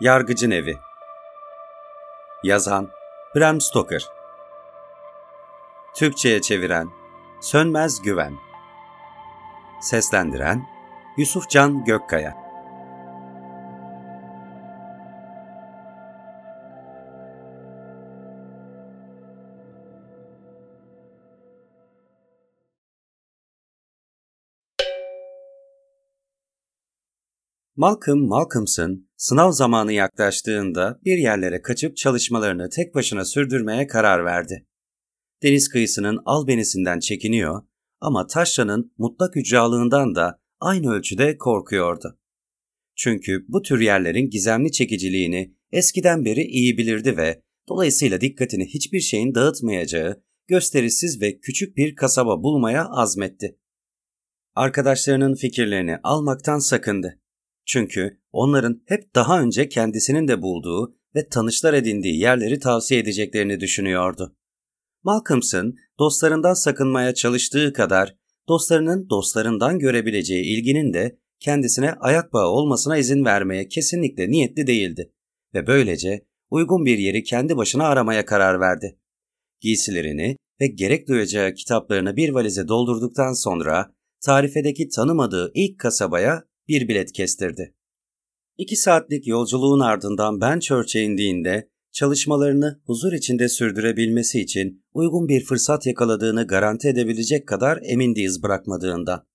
Yargıcın Evi Yazan Bram Stoker Türkçe'ye çeviren Sönmez Güven Seslendiren Yusufcan Gökkaya Malcolm Malcolmson sınav zamanı yaklaştığında bir yerlere kaçıp çalışmalarını tek başına sürdürmeye karar verdi. Deniz kıyısının albenisinden çekiniyor ama taşranın mutlak ücralığından da aynı ölçüde korkuyordu. Çünkü bu tür yerlerin gizemli çekiciliğini eskiden beri iyi bilirdi ve dolayısıyla dikkatini hiçbir şeyin dağıtmayacağı gösterişsiz ve küçük bir kasaba bulmaya azmetti. Arkadaşlarının fikirlerini almaktan sakındı. Çünkü onların hep daha önce kendisinin de bulduğu ve tanışlar edindiği yerleri tavsiye edeceklerini düşünüyordu. Malcolmson dostlarından sakınmaya çalıştığı kadar dostlarının dostlarından görebileceği ilginin de kendisine ayak bağı olmasına izin vermeye kesinlikle niyetli değildi ve böylece uygun bir yeri kendi başına aramaya karar verdi. Giysilerini ve gerek duyacağı kitaplarını bir valize doldurduktan sonra tarifedeki tanımadığı ilk kasabaya bir bilet kestirdi. İki saatlik yolculuğun ardından Benchurch'e indiğinde çalışmalarını huzur içinde sürdürebilmesi için uygun bir fırsat yakaladığını garanti edebilecek kadar emindi iz bırakmadığından.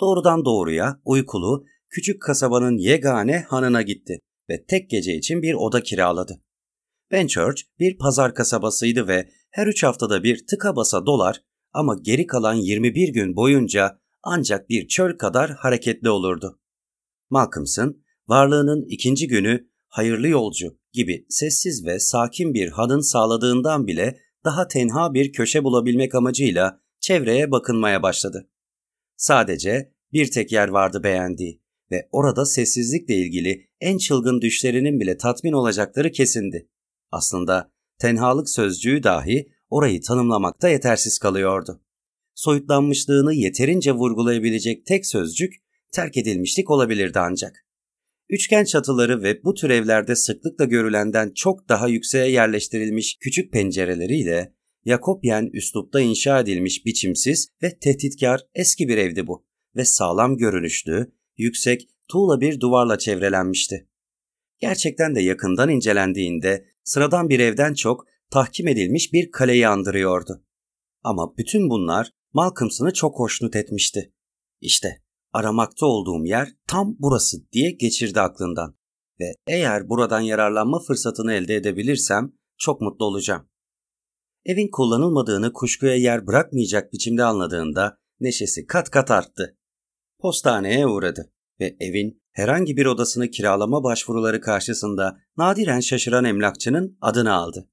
Doğrudan doğruya uykulu küçük kasabanın yegane hanına gitti ve tek gece için bir oda kiraladı. Benchurch bir pazar kasabasıydı ve her üç haftada bir tıka basa dolar ama geri kalan 21 gün boyunca ancak bir çöl kadar hareketli olurdu. Malcolmson, varlığının ikinci günü hayırlı yolcu gibi sessiz ve sakin bir hanın sağladığından bile daha tenha bir köşe bulabilmek amacıyla çevreye bakınmaya başladı. Sadece bir tek yer vardı beğendiği ve orada sessizlikle ilgili en çılgın düşlerinin bile tatmin olacakları kesindi. Aslında tenhalık sözcüğü dahi orayı tanımlamakta yetersiz kalıyordu. Soyutlanmışlığını yeterince vurgulayabilecek tek sözcük terk edilmişlik olabilirdi ancak. Üçgen çatıları ve bu tür evlerde sıklıkla görülenden çok daha yükseğe yerleştirilmiş küçük pencereleriyle Yakopyen üslupta inşa edilmiş biçimsiz ve tehditkar eski bir evdi bu ve sağlam görünüşlü, yüksek, tuğla bir duvarla çevrelenmişti. Gerçekten de yakından incelendiğinde sıradan bir evden çok tahkim edilmiş bir kaleyi andırıyordu. Ama bütün bunlar Malcolmson'ı çok hoşnut etmişti. İşte aramakta olduğum yer tam burası diye geçirdi aklından ve eğer buradan yararlanma fırsatını elde edebilirsem çok mutlu olacağım. Evin kullanılmadığını kuşkuya yer bırakmayacak biçimde anladığında neşesi kat kat arttı. Postaneye uğradı ve evin herhangi bir odasını kiralama başvuruları karşısında nadiren şaşıran emlakçının adını aldı.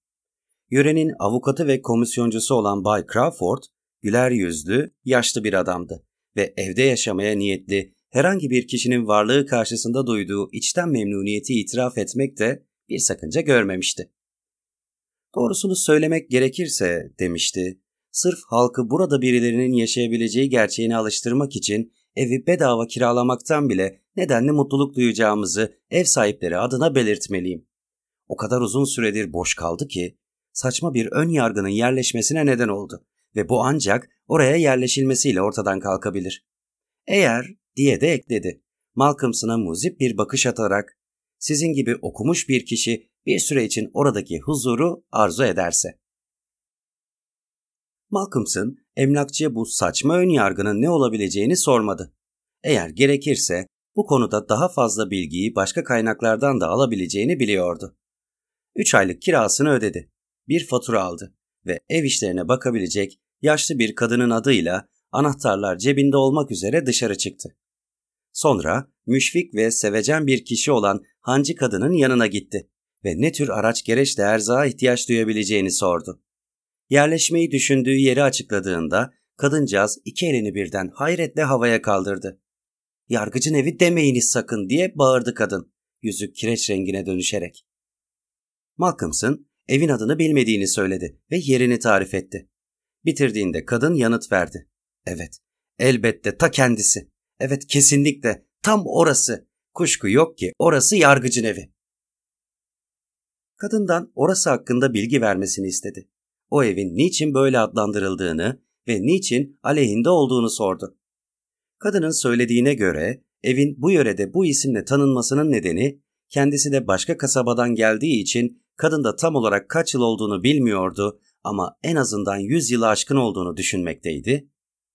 Yörenin avukatı ve komisyoncusu olan Bay Crawford, güler yüzlü, yaşlı bir adamdı ve evde yaşamaya niyetli herhangi bir kişinin varlığı karşısında duyduğu içten memnuniyeti itiraf etmek de bir sakınca görmemişti. Doğrusunu söylemek gerekirse demişti, sırf halkı burada birilerinin yaşayabileceği gerçeğine alıştırmak için evi bedava kiralamaktan bile nedenli mutluluk duyacağımızı ev sahipleri adına belirtmeliyim. O kadar uzun süredir boş kaldı ki saçma bir ön yargının yerleşmesine neden oldu ve bu ancak oraya yerleşilmesiyle ortadan kalkabilir. Eğer diye de ekledi. Malcolmson'a muzip bir bakış atarak sizin gibi okumuş bir kişi bir süre için oradaki huzuru arzu ederse. Malcolmson emlakçıya bu saçma ön yargının ne olabileceğini sormadı. Eğer gerekirse bu konuda daha fazla bilgiyi başka kaynaklardan da alabileceğini biliyordu. Üç aylık kirasını ödedi. Bir fatura aldı ve ev işlerine bakabilecek yaşlı bir kadının adıyla anahtarlar cebinde olmak üzere dışarı çıktı. Sonra müşfik ve sevecen bir kişi olan hancı kadının yanına gitti ve ne tür araç gereçle erzağa ihtiyaç duyabileceğini sordu. Yerleşmeyi düşündüğü yeri açıkladığında kadıncağız iki elini birden hayretle havaya kaldırdı. Yargıcın evi demeyiniz sakın diye bağırdı kadın, yüzü kireç rengine dönüşerek. Malcolmson evin adını bilmediğini söyledi ve yerini tarif etti. Bitirdiğinde kadın yanıt verdi. Evet, elbette ta kendisi. Evet kesinlikle tam orası. Kuşku yok ki orası yargıcın evi. Kadından orası hakkında bilgi vermesini istedi. O evin niçin böyle adlandırıldığını ve niçin aleyhinde olduğunu sordu. Kadının söylediğine göre evin bu yörede bu isimle tanınmasının nedeni kendisi de başka kasabadan geldiği için kadın da tam olarak kaç yıl olduğunu bilmiyordu ama en azından 100 yılı aşkın olduğunu düşünmekteydi.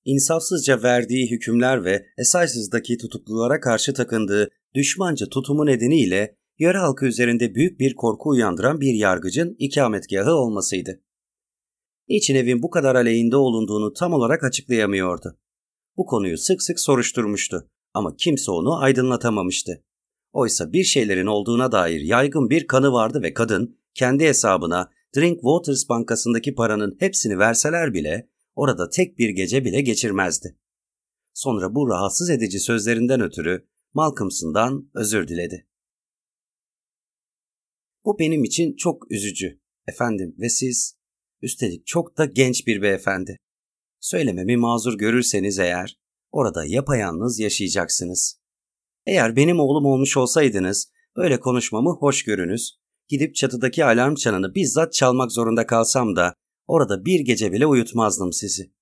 İnsafsızca verdiği hükümler ve Esaysız'daki tutuklulara karşı takındığı düşmanca tutumu nedeniyle yöre halkı üzerinde büyük bir korku uyandıran bir yargıcın ikametgahı olmasıydı. Niçin evin bu kadar aleyhinde olunduğunu tam olarak açıklayamıyordu. Bu konuyu sık sık soruşturmuştu ama kimse onu aydınlatamamıştı. Oysa bir şeylerin olduğuna dair yaygın bir kanı vardı ve kadın kendi hesabına Drink Waters bankasındaki paranın hepsini verseler bile orada tek bir gece bile geçirmezdi. Sonra bu rahatsız edici sözlerinden ötürü Malcolmson'dan özür diledi. Bu benim için çok üzücü, efendim ve siz, üstelik çok da genç bir beyefendi. Söylememi mazur görürseniz eğer, orada yapayalnız yaşayacaksınız. Eğer benim oğlum olmuş olsaydınız, böyle konuşmamı hoş görünüz, gidip çatıdaki alarm çanını bizzat çalmak zorunda kalsam da, orada bir gece bile uyutmazdım sizi.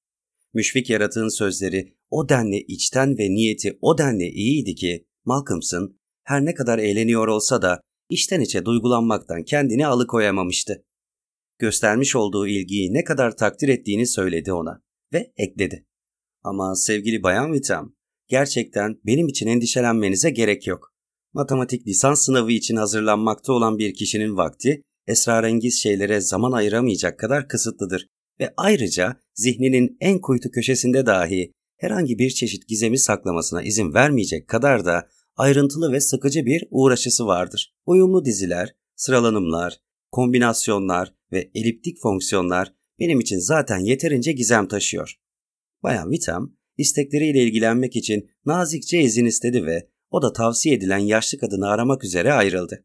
Müşfik yaratığın sözleri o denli içten ve niyeti o denli iyiydi ki, Malcolmson her ne kadar eğleniyor olsa da içten içe duygulanmaktan kendini alıkoyamamıştı. Göstermiş olduğu ilgiyi ne kadar takdir ettiğini söyledi ona ve ekledi. Ama sevgili Bayan Vitam, gerçekten benim için endişelenmenize gerek yok. Matematik lisans sınavı için hazırlanmakta olan bir kişinin vakti esrarengiz şeylere zaman ayıramayacak kadar kısıtlıdır ve ayrıca zihninin en kuytu köşesinde dahi herhangi bir çeşit gizemi saklamasına izin vermeyecek kadar da ayrıntılı ve sıkıcı bir uğraşısı vardır. Uyumlu diziler, sıralanımlar, kombinasyonlar ve eliptik fonksiyonlar benim için zaten yeterince gizem taşıyor. Bayan Vitam, istekleriyle ilgilenmek için nazikçe izin istedi ve o da tavsiye edilen yaşlı kadını aramak üzere ayrıldı.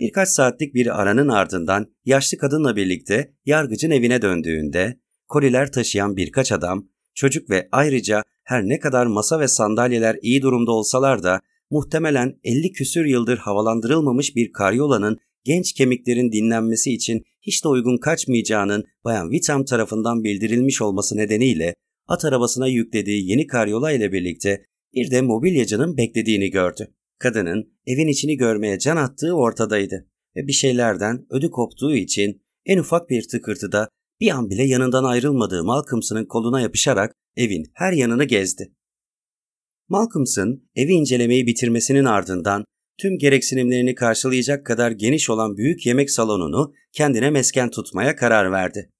Birkaç saatlik bir aranın ardından yaşlı kadınla birlikte yargıcın evine döndüğünde koliler taşıyan birkaç adam, çocuk ve ayrıca her ne kadar masa ve sandalyeler iyi durumda olsalar da muhtemelen 50 küsür yıldır havalandırılmamış bir karyolanın genç kemiklerin dinlenmesi için hiç de uygun kaçmayacağının Bayan Vitam tarafından bildirilmiş olması nedeniyle at arabasına yüklediği yeni karyola ile birlikte bir de mobilyacının beklediğini gördü. Kadının evin içini görmeye can attığı ortadaydı ve bir şeylerden ödü koptuğu için en ufak bir tıkırtıda bir an bile yanından ayrılmadığı Malcolmson'ın koluna yapışarak evin her yanını gezdi. Malcolmson evi incelemeyi bitirmesinin ardından tüm gereksinimlerini karşılayacak kadar geniş olan büyük yemek salonunu kendine mesken tutmaya karar verdi.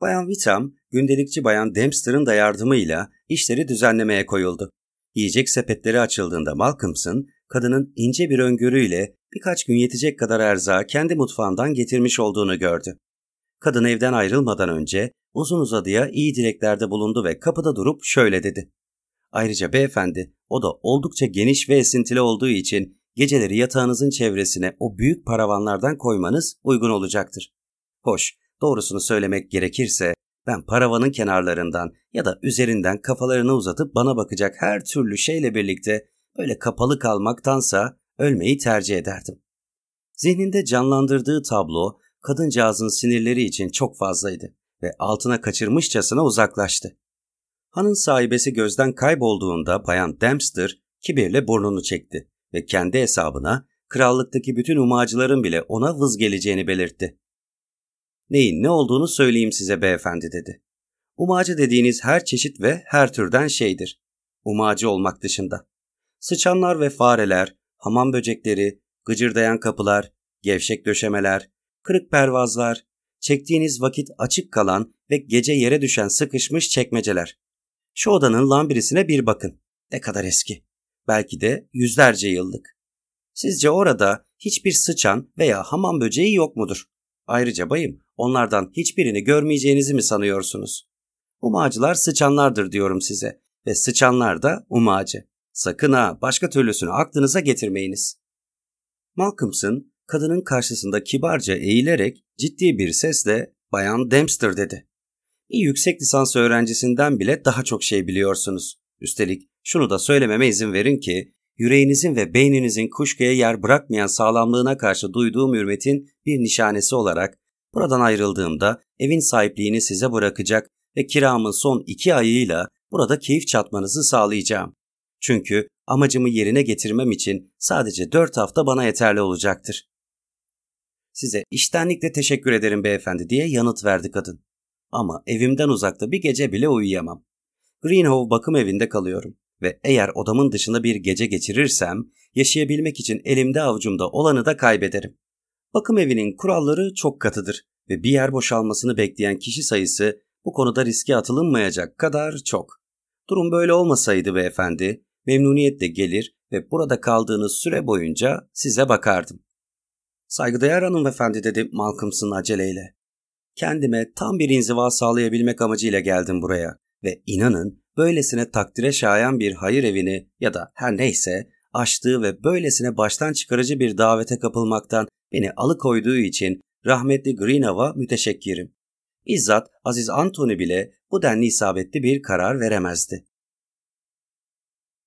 Bayan Vitam, gündelikçi Bayan Dempster'ın da yardımıyla işleri düzenlemeye koyuldu. Yiyecek sepetleri açıldığında Malcolmson, kadının ince bir öngörüyle birkaç gün yetecek kadar erzağı kendi mutfağından getirmiş olduğunu gördü. Kadın evden ayrılmadan önce uzun uzadıya iyi dileklerde bulundu ve kapıda durup şöyle dedi. Ayrıca beyefendi, o da oldukça geniş ve esintili olduğu için geceleri yatağınızın çevresine o büyük paravanlardan koymanız uygun olacaktır. Hoş, doğrusunu söylemek gerekirse ben paravanın kenarlarından ya da üzerinden kafalarını uzatıp bana bakacak her türlü şeyle birlikte böyle kapalı kalmaktansa ölmeyi tercih ederdim. Zihninde canlandırdığı tablo kadıncağızın sinirleri için çok fazlaydı ve altına kaçırmışçasına uzaklaştı. Hanın sahibesi gözden kaybolduğunda Bayan Dempster kibirle burnunu çekti ve kendi hesabına krallıktaki bütün umacıların bile ona vız geleceğini belirtti. Neyin ne olduğunu söyleyeyim size beyefendi dedi. Umacı dediğiniz her çeşit ve her türden şeydir. Umacı olmak dışında. Sıçanlar ve fareler, hamam böcekleri, gıcırdayan kapılar, gevşek döşemeler, kırık pervazlar, çektiğiniz vakit açık kalan ve gece yere düşen sıkışmış çekmeceler. Şu odanın lambirisine bir bakın. Ne kadar eski. Belki de yüzlerce yıllık. Sizce orada hiçbir sıçan veya hamam böceği yok mudur? Ayrıca bayım, onlardan hiçbirini görmeyeceğinizi mi sanıyorsunuz? Umağcılar sıçanlardır diyorum size ve sıçanlar da umağcı. Sakın ha başka türlüsünü aklınıza getirmeyiniz. Malcolmson kadının karşısında kibarca eğilerek ciddi bir sesle Bayan Dempster dedi. Bir yüksek lisans öğrencisinden bile daha çok şey biliyorsunuz. Üstelik şunu da söylememe izin verin ki yüreğinizin ve beyninizin kuşkuya yer bırakmayan sağlamlığına karşı duyduğum hürmetin bir nişanesi olarak buradan ayrıldığımda evin sahipliğini size bırakacak ve kiramın son iki ayıyla burada keyif çatmanızı sağlayacağım. Çünkü amacımı yerine getirmem için sadece dört hafta bana yeterli olacaktır. Size iştenlikle teşekkür ederim beyefendi diye yanıt verdi kadın. Ama evimden uzakta bir gece bile uyuyamam. Greenhove bakım evinde kalıyorum ve eğer odamın dışında bir gece geçirirsem yaşayabilmek için elimde avucumda olanı da kaybederim. Bakım evinin kuralları çok katıdır ve bir yer boşalmasını bekleyen kişi sayısı bu konuda riske atılınmayacak kadar çok. Durum böyle olmasaydı beyefendi, memnuniyetle gelir ve burada kaldığınız süre boyunca size bakardım. Saygıdeğer hanımefendi dedi Malcolmson aceleyle. Kendime tam bir inziva sağlayabilmek amacıyla geldim buraya ve inanın böylesine takdire şayan bir hayır evini ya da her neyse açtığı ve böylesine baştan çıkarıcı bir davete kapılmaktan beni alıkoyduğu için rahmetli Greenaw'a müteşekkirim. İzzat Aziz Anthony bile bu denli isabetli bir karar veremezdi.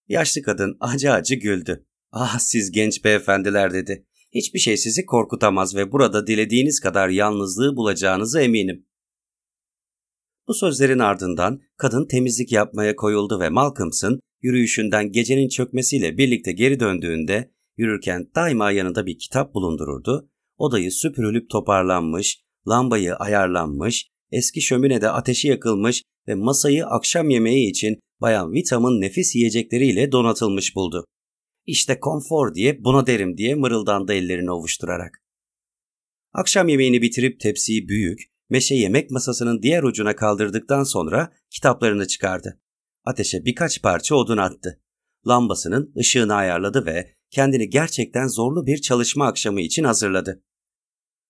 Yaşlı kadın acı acı güldü. Ah siz genç beyefendiler dedi. Hiçbir şey sizi korkutamaz ve burada dilediğiniz kadar yalnızlığı bulacağınızı eminim. Bu sözlerin ardından kadın temizlik yapmaya koyuldu ve Malcolmson yürüyüşünden gecenin çökmesiyle birlikte geri döndüğünde yürürken daima yanında bir kitap bulundururdu. Odayı süpürülüp toparlanmış, lambayı ayarlanmış, eski şöminede ateşi yakılmış ve masayı akşam yemeği için Bayan Vitam'ın nefis yiyecekleriyle donatılmış buldu. İşte konfor diye buna derim diye mırıldandı ellerini ovuşturarak. Akşam yemeğini bitirip tepsiyi büyük, meşe yemek masasının diğer ucuna kaldırdıktan sonra kitaplarını çıkardı. Ateşe birkaç parça odun attı. Lambasının ışığını ayarladı ve kendini gerçekten zorlu bir çalışma akşamı için hazırladı.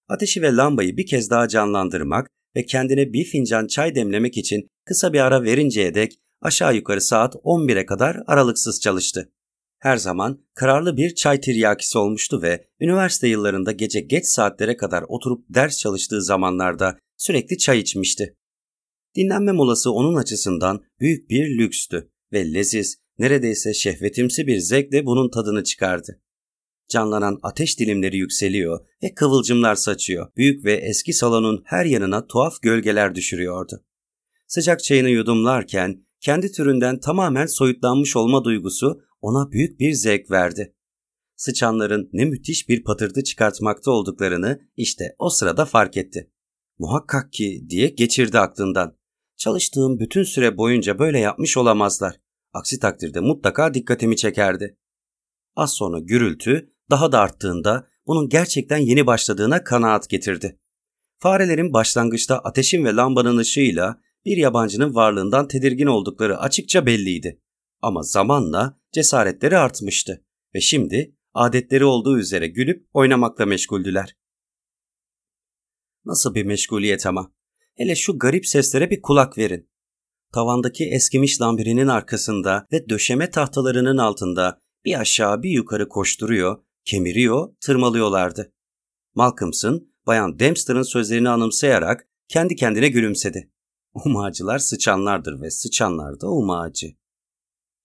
Ateşi ve lambayı bir kez daha canlandırmak ve kendine bir fincan çay demlemek için kısa bir ara verinceye dek aşağı yukarı saat 11'e kadar aralıksız çalıştı. Her zaman kararlı bir çay tiryakisi olmuştu ve üniversite yıllarında gece geç saatlere kadar oturup ders çalıştığı zamanlarda sürekli çay içmişti. Dinlenme molası onun açısından büyük bir lükstü ve leziz, neredeyse şehvetimsi bir zevkle bunun tadını çıkardı. Canlanan ateş dilimleri yükseliyor ve kıvılcımlar saçıyor. Büyük ve eski salonun her yanına tuhaf gölgeler düşürüyordu. Sıcak çayını yudumlarken kendi türünden tamamen soyutlanmış olma duygusu ona büyük bir zevk verdi. Sıçanların ne müthiş bir patırtı çıkartmakta olduklarını işte o sırada fark etti. Muhakkak ki diye geçirdi aklından. Çalıştığım bütün süre boyunca böyle yapmış olamazlar. Aksi takdirde mutlaka dikkatimi çekerdi. Az sonra gürültü daha da arttığında bunun gerçekten yeni başladığına kanaat getirdi. Farelerin başlangıçta ateşin ve lambanın ışığıyla bir yabancının varlığından tedirgin oldukları açıkça belliydi. Ama zamanla cesaretleri artmıştı ve şimdi adetleri olduğu üzere gülüp oynamakla meşguldüler. Nasıl bir meşguliyet ama. Hele şu garip seslere bir kulak verin. Tavandaki eskimiş lambirinin arkasında ve döşeme tahtalarının altında bir aşağı bir yukarı koşturuyor, kemiriyor, tırmalıyorlardı. Malcolmson, Bayan Dempster'ın sözlerini anımsayarak kendi kendine gülümsedi. Umağcılar sıçanlardır ve sıçanlar da umağcı.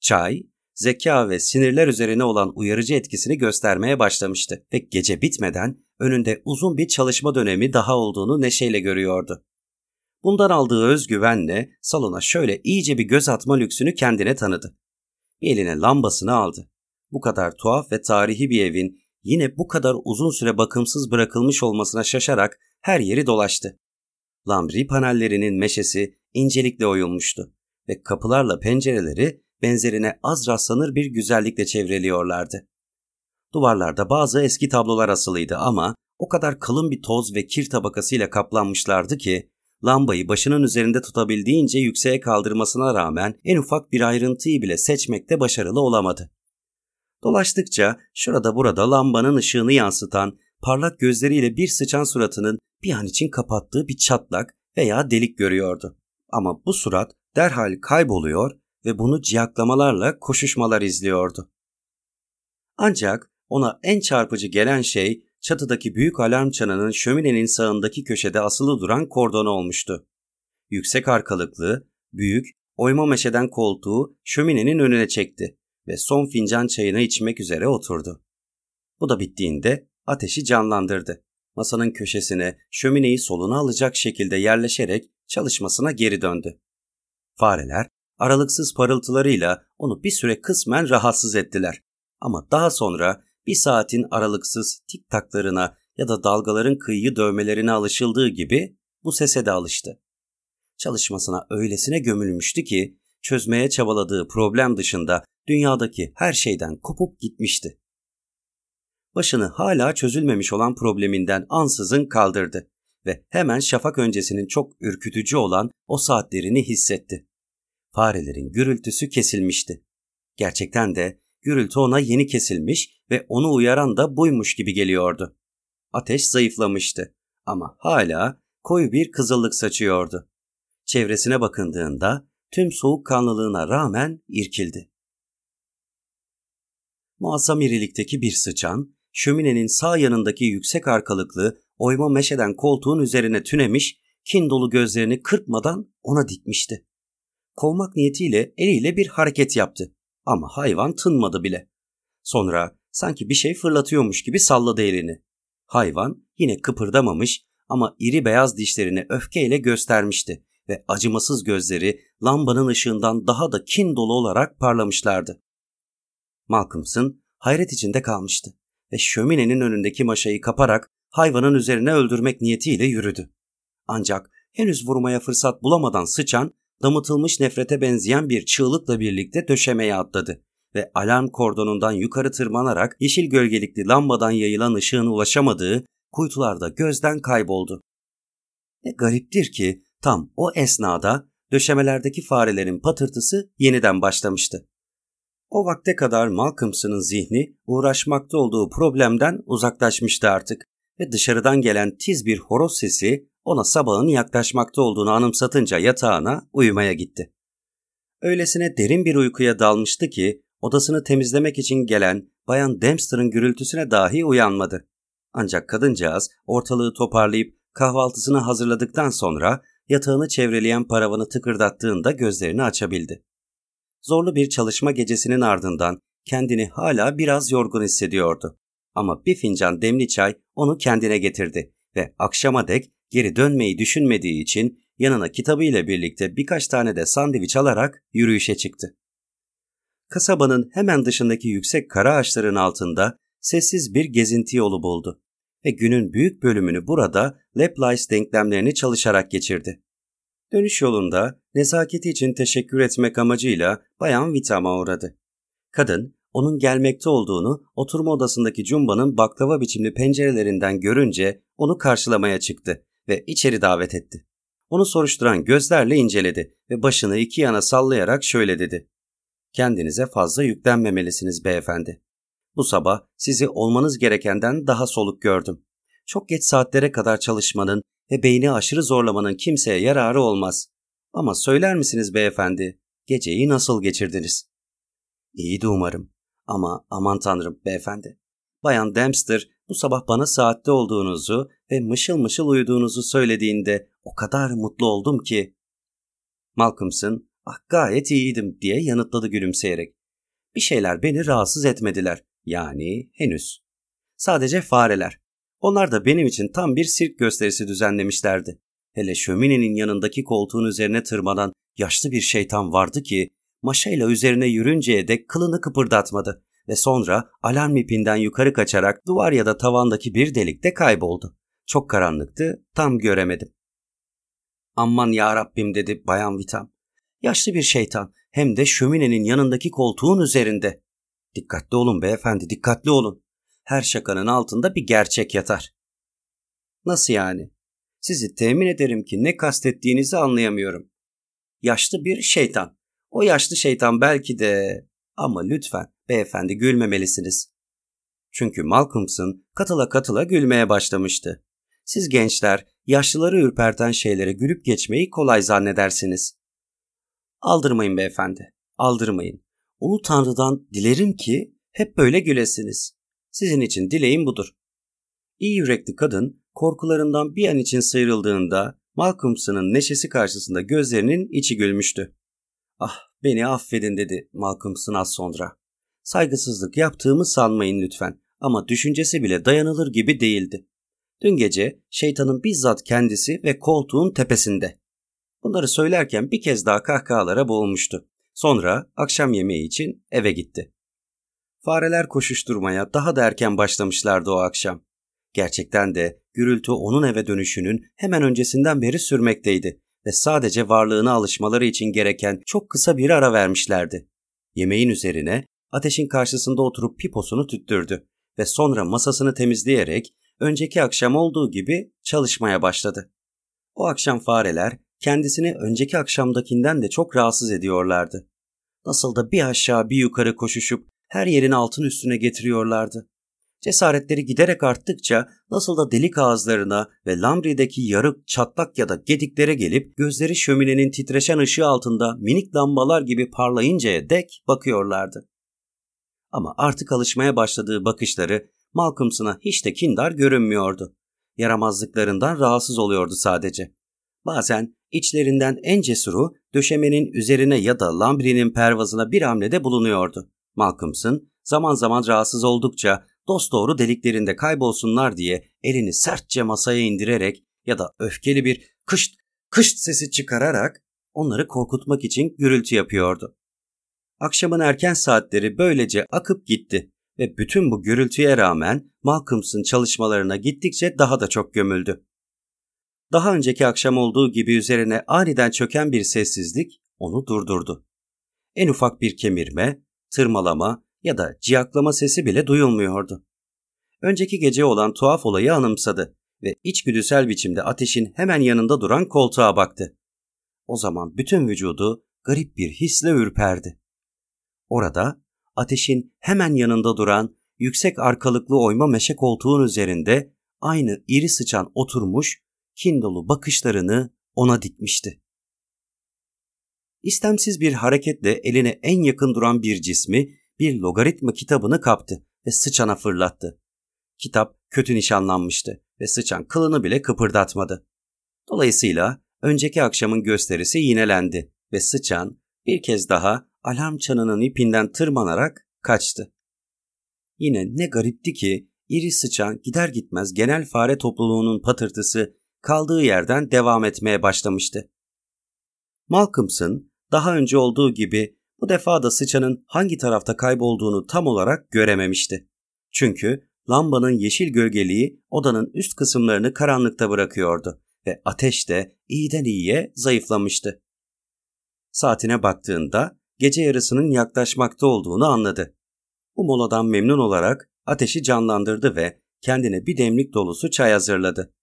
Çay, zeka ve sinirler üzerine olan uyarıcı etkisini göstermeye başlamıştı ve gece bitmeden önünde uzun bir çalışma dönemi daha olduğunu neşeyle görüyordu. Bundan aldığı özgüvenle salona şöyle iyice bir göz atma lüksünü kendine tanıdı. Bir eline lambasını aldı. Bu kadar tuhaf ve tarihi bir evin yine bu kadar uzun süre bakımsız bırakılmış olmasına şaşarak her yeri dolaştı. Lambri panellerinin meşesi incelikle oyulmuştu ve kapılarla pencereleri benzerine az rastlanır bir güzellikle çevreliyorlardı. Duvarlarda bazı eski tablolar asılıydı ama o kadar kalın bir toz ve kir tabakasıyla kaplanmışlardı ki lambayı başının üzerinde tutabildiğince yükseğe kaldırmasına rağmen en ufak bir ayrıntıyı bile seçmekte başarılı olamadı. Dolaştıkça şurada burada lambanın ışığını yansıtan parlak gözleriyle bir sıçan suratının bir an için kapattığı bir çatlak veya delik görüyordu. Ama bu surat derhal kayboluyor ve bunu ciyaklamalarla koşuşmalar izliyordu. Ancak ona en çarpıcı gelen şey çatıdaki büyük alarm çanının şöminenin sağındaki köşede asılı duran kordonu olmuştu. Yüksek arkalıklı, büyük, oyma meşeden koltuğu şöminenin önüne çekti ve son fincan çayını içmek üzere oturdu. Bu da bittiğinde ateşi canlandırdı. Masanın köşesine şömineyi soluna alacak şekilde yerleşerek çalışmasına geri döndü. Fareler aralıksız parıltılarıyla onu bir süre kısmen rahatsız ettiler. Ama daha sonra bir saatin aralıksız tik taklarına ya da dalgaların kıyıyı dövmelerine alışıldığı gibi bu sese de alıştı. Çalışmasına öylesine gömülmüştü ki çözmeye çabaladığı problem dışında dünyadaki her şeyden kopup gitmişti. Başını hala çözülmemiş olan probleminden ansızın kaldırdı ve hemen şafak öncesinin çok ürkütücü olan o saatlerini hissetti. Farelerin gürültüsü kesilmişti. Gerçekten de gürültü ona yeni kesilmiş ve onu uyaran da buymuş gibi geliyordu. Ateş zayıflamıştı ama hala koyu bir kızıllık saçıyordu. Çevresine bakındığında tüm soğukkanlılığına rağmen irkildi. Muazzam irilikteki bir sıçan, şöminenin sağ yanındaki yüksek arkalıklı oyma meşeden koltuğun üzerine tünemiş, kin dolu gözlerini kırpmadan ona dikmişti. Kovmak niyetiyle eliyle bir hareket yaptı ama hayvan tınmadı bile. Sonra sanki bir şey fırlatıyormuş gibi salladı elini. Hayvan yine kıpırdamamış ama iri beyaz dişlerini öfkeyle göstermişti ve acımasız gözleri lambanın ışığından daha da kin dolu olarak parlamışlardı. Malcolmson hayret içinde kalmıştı ve şöminenin önündeki maşayı kaparak hayvanın üzerine öldürmek niyetiyle yürüdü. Ancak henüz vurmaya fırsat bulamadan sıçan damıtılmış nefrete benzeyen bir çığlıkla birlikte döşemeye atladı ve alarm kordonundan yukarı tırmanarak yeşil gölgelikli lambadan yayılan ışığın ulaşamadığı kuytularda gözden kayboldu. Ne gariptir ki tam o esnada döşemelerdeki farelerin patırtısı yeniden başlamıştı. O vakte kadar Malcolmson'ın zihni uğraşmakta olduğu problemden uzaklaşmıştı artık ve dışarıdan gelen tiz bir horoz sesi ona sabahın yaklaşmakta olduğunu anımsatınca yatağına uyumaya gitti. Öylesine derin bir uykuya dalmıştı ki odasını temizlemek için gelen Bayan Dempster'ın gürültüsüne dahi uyanmadı. Ancak kadıncağız ortalığı toparlayıp kahvaltısını hazırladıktan sonra yatağını çevreleyen paravanı tıkırdattığında gözlerini açabildi. Zorlu bir çalışma gecesinin ardından kendini hala biraz yorgun hissediyordu. Ama bir fincan demli çay onu kendine getirdi ve akşama dek geri dönmeyi düşünmediği için yanına kitabıyla birlikte birkaç tane de sandviç alarak yürüyüşe çıktı. Kasabanın hemen dışındaki yüksek kara ağaçların altında sessiz bir gezinti yolu buldu ve günün büyük bölümünü burada Laplace denklemlerini çalışarak geçirdi. Dönüş yolunda nezaketi için teşekkür etmek amacıyla Bayan Vitam'a uğradı. Kadın, onun gelmekte olduğunu oturma odasındaki cumbanın baklava biçimli pencerelerinden görünce onu karşılamaya çıktı ve içeri davet etti. Onu soruşturan gözlerle inceledi ve başını iki yana sallayarak şöyle dedi. Kendinize fazla yüklenmemelisiniz beyefendi. Bu sabah sizi olmanız gerekenden daha soluk gördüm. Çok geç saatlere kadar çalışmanın ve beyni aşırı zorlamanın kimseye yararı olmaz. Ama söyler misiniz beyefendi, geceyi nasıl geçirdiniz? İyiydi umarım. Ama aman tanrım beyefendi. Bayan Dempster bu sabah bana saatte olduğunuzu ve mışıl mışıl uyuduğunuzu söylediğinde o kadar mutlu oldum ki. Malcolmson, ah gayet iyiydim diye yanıtladı gülümseyerek. Bir şeyler beni rahatsız etmediler. Yani henüz. Sadece fareler. Onlar da benim için tam bir sirk gösterisi düzenlemişlerdi. Hele şöminenin yanındaki koltuğun üzerine tırmanan yaşlı bir şeytan vardı ki maşayla üzerine yürünceye dek kılını kıpırdatmadı ve sonra alarm ipinden yukarı kaçarak duvar ya da tavandaki bir delikte kayboldu. Çok karanlıktı, tam göremedim. Aman ya Rabbim dedi Bayan Vitam. Yaşlı bir şeytan hem de şöminenin yanındaki koltuğun üzerinde. Dikkatli olun beyefendi, dikkatli olun. Her şakanın altında bir gerçek yatar. Nasıl yani? Sizi temin ederim ki ne kastettiğinizi anlayamıyorum. Yaşlı bir şeytan. O yaşlı şeytan belki de... Ama lütfen beyefendi gülmemelisiniz. Çünkü Malcolmson katıla katıla gülmeye başlamıştı. Siz gençler yaşlıları ürperten şeylere gülüp geçmeyi kolay zannedersiniz. Aldırmayın beyefendi, aldırmayın. Ulu Tanrı'dan dilerim ki hep böyle gülesiniz. Sizin için dileğim budur. İyi yürekli kadın korkularından bir an için sıyrıldığında Malcolmson'ın neşesi karşısında gözlerinin içi gülmüştü. Ah beni affedin dedi Malcolmson az sonra. Saygısızlık yaptığımı sanmayın lütfen ama düşüncesi bile dayanılır gibi değildi. Dün gece şeytanın bizzat kendisi ve koltuğun tepesinde. Bunları söylerken bir kez daha kahkahalara boğulmuştu. Sonra akşam yemeği için eve gitti. Fareler koşuşturmaya daha da erken başlamışlardı o akşam. Gerçekten de gürültü onun eve dönüşünün hemen öncesinden beri sürmekteydi ve sadece varlığına alışmaları için gereken çok kısa bir ara vermişlerdi. Yemeğin üzerine ateşin karşısında oturup piposunu tüttürdü ve sonra masasını temizleyerek önceki akşam olduğu gibi çalışmaya başladı. O akşam fareler kendisini önceki akşamdakinden de çok rahatsız ediyorlardı. Nasıl da bir aşağı bir yukarı koşuşup her yerin altın üstüne getiriyorlardı. Cesaretleri giderek arttıkça nasıl da delik ağızlarına ve lambrideki yarık, çatlak ya da gediklere gelip gözleri şöminenin titreşen ışığı altında minik lambalar gibi parlayıncaya dek bakıyorlardı. Ama artık alışmaya başladığı bakışları Malcolmson'a hiç de kindar görünmüyordu. Yaramazlıklarından rahatsız oluyordu sadece. Bazen içlerinden en cesuru döşemenin üzerine ya da lambrinin pervazına bir hamlede bulunuyordu. Malcolmson zaman zaman rahatsız oldukça dosdoğru deliklerinde kaybolsunlar diye elini sertçe masaya indirerek ya da öfkeli bir kışt kışt sesi çıkararak onları korkutmak için gürültü yapıyordu. Akşamın erken saatleri böylece akıp gitti ve bütün bu gürültüye rağmen Malcolms'ın çalışmalarına gittikçe daha da çok gömüldü. Daha önceki akşam olduğu gibi üzerine aniden çöken bir sessizlik onu durdurdu. En ufak bir kemirme, tırmalama ya da ciyaklama sesi bile duyulmuyordu. Önceki gece olan tuhaf olayı anımsadı ve içgüdüsel biçimde ateşin hemen yanında duran koltuğa baktı. O zaman bütün vücudu garip bir hisle ürperdi. Orada ateşin hemen yanında duran yüksek arkalıklı oyma meşe koltuğun üzerinde aynı iri sıçan oturmuş, kin dolu bakışlarını ona dikmişti. İstemsiz bir hareketle eline en yakın duran bir cismi bir logaritma kitabını kaptı ve sıçana fırlattı. Kitap kötü nişanlanmıştı ve sıçan kılını bile kıpırdatmadı. Dolayısıyla önceki akşamın gösterisi yinelendi ve sıçan bir kez daha alarm çanının ipinden tırmanarak kaçtı. Yine ne garipti ki iri sıçan gider gitmez genel fare topluluğunun patırtısı kaldığı yerden devam etmeye başlamıştı. Malcolmson daha önce olduğu gibi bu defa da sıçanın hangi tarafta kaybolduğunu tam olarak görememişti. Çünkü lambanın yeşil gölgeliği odanın üst kısımlarını karanlıkta bırakıyordu ve ateş de iyiden iyiye zayıflamıştı. Saatine baktığında gece yarısının yaklaşmakta olduğunu anladı. Bu moladan memnun olarak ateşi canlandırdı ve kendine bir demlik dolusu çay hazırladı.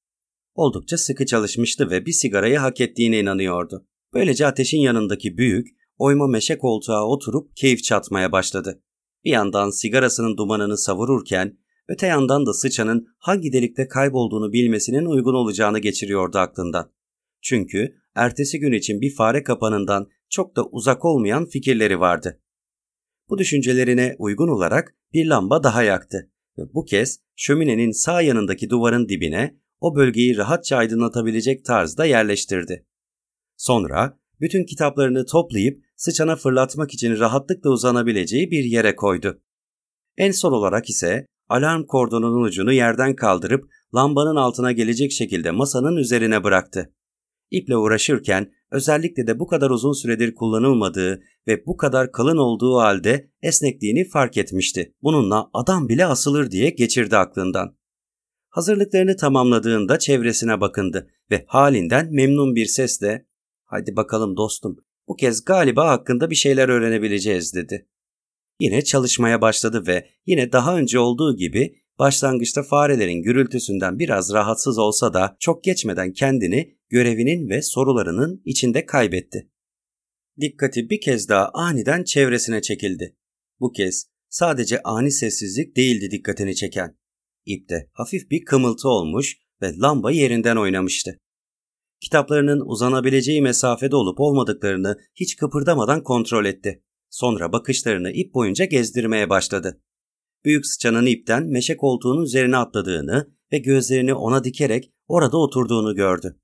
Oldukça sıkı çalışmıştı ve bir sigarayı hak ettiğine inanıyordu. Böylece ateşin yanındaki büyük, oyma meşe koltuğa oturup keyif çatmaya başladı. Bir yandan sigarasının dumanını savururken, öte yandan da sıçanın hangi delikte kaybolduğunu bilmesinin uygun olacağını geçiriyordu aklından. Çünkü ertesi gün için bir fare kapanından çok da uzak olmayan fikirleri vardı. Bu düşüncelerine uygun olarak bir lamba daha yaktı ve bu kez şöminenin sağ yanındaki duvarın dibine o bölgeyi rahatça aydınlatabilecek tarzda yerleştirdi. Sonra bütün kitaplarını toplayıp sıçana fırlatmak için rahatlıkla uzanabileceği bir yere koydu. En son olarak ise alarm kordonunun ucunu yerden kaldırıp lambanın altına gelecek şekilde masanın üzerine bıraktı. İple uğraşırken özellikle de bu kadar uzun süredir kullanılmadığı ve bu kadar kalın olduğu halde esnekliğini fark etmişti. Bununla adam bile asılır diye geçirdi aklından. Hazırlıklarını tamamladığında çevresine bakındı ve halinden memnun bir sesle ''Hadi bakalım dostum, bu kez galiba hakkında bir şeyler öğrenebileceğiz.'' dedi. Yine çalışmaya başladı ve yine daha önce olduğu gibi başlangıçta farelerin gürültüsünden biraz rahatsız olsa da çok geçmeden kendini görevinin ve sorularının içinde kaybetti. Dikkati bir kez daha aniden çevresine çekildi. Bu kez sadece ani sessizlik değildi dikkatini çeken. İpte hafif bir kımıltı olmuş ve lamba yerinden oynamıştı. Kitaplarının uzanabileceği mesafede olup olmadıklarını hiç kıpırdamadan kontrol etti. Sonra bakışlarını ip boyunca gezdirmeye başladı. Büyük sıçanın ipten meşe koltuğunun üzerine atladığını ve gözlerini ona dikerek orada oturduğunu gördü.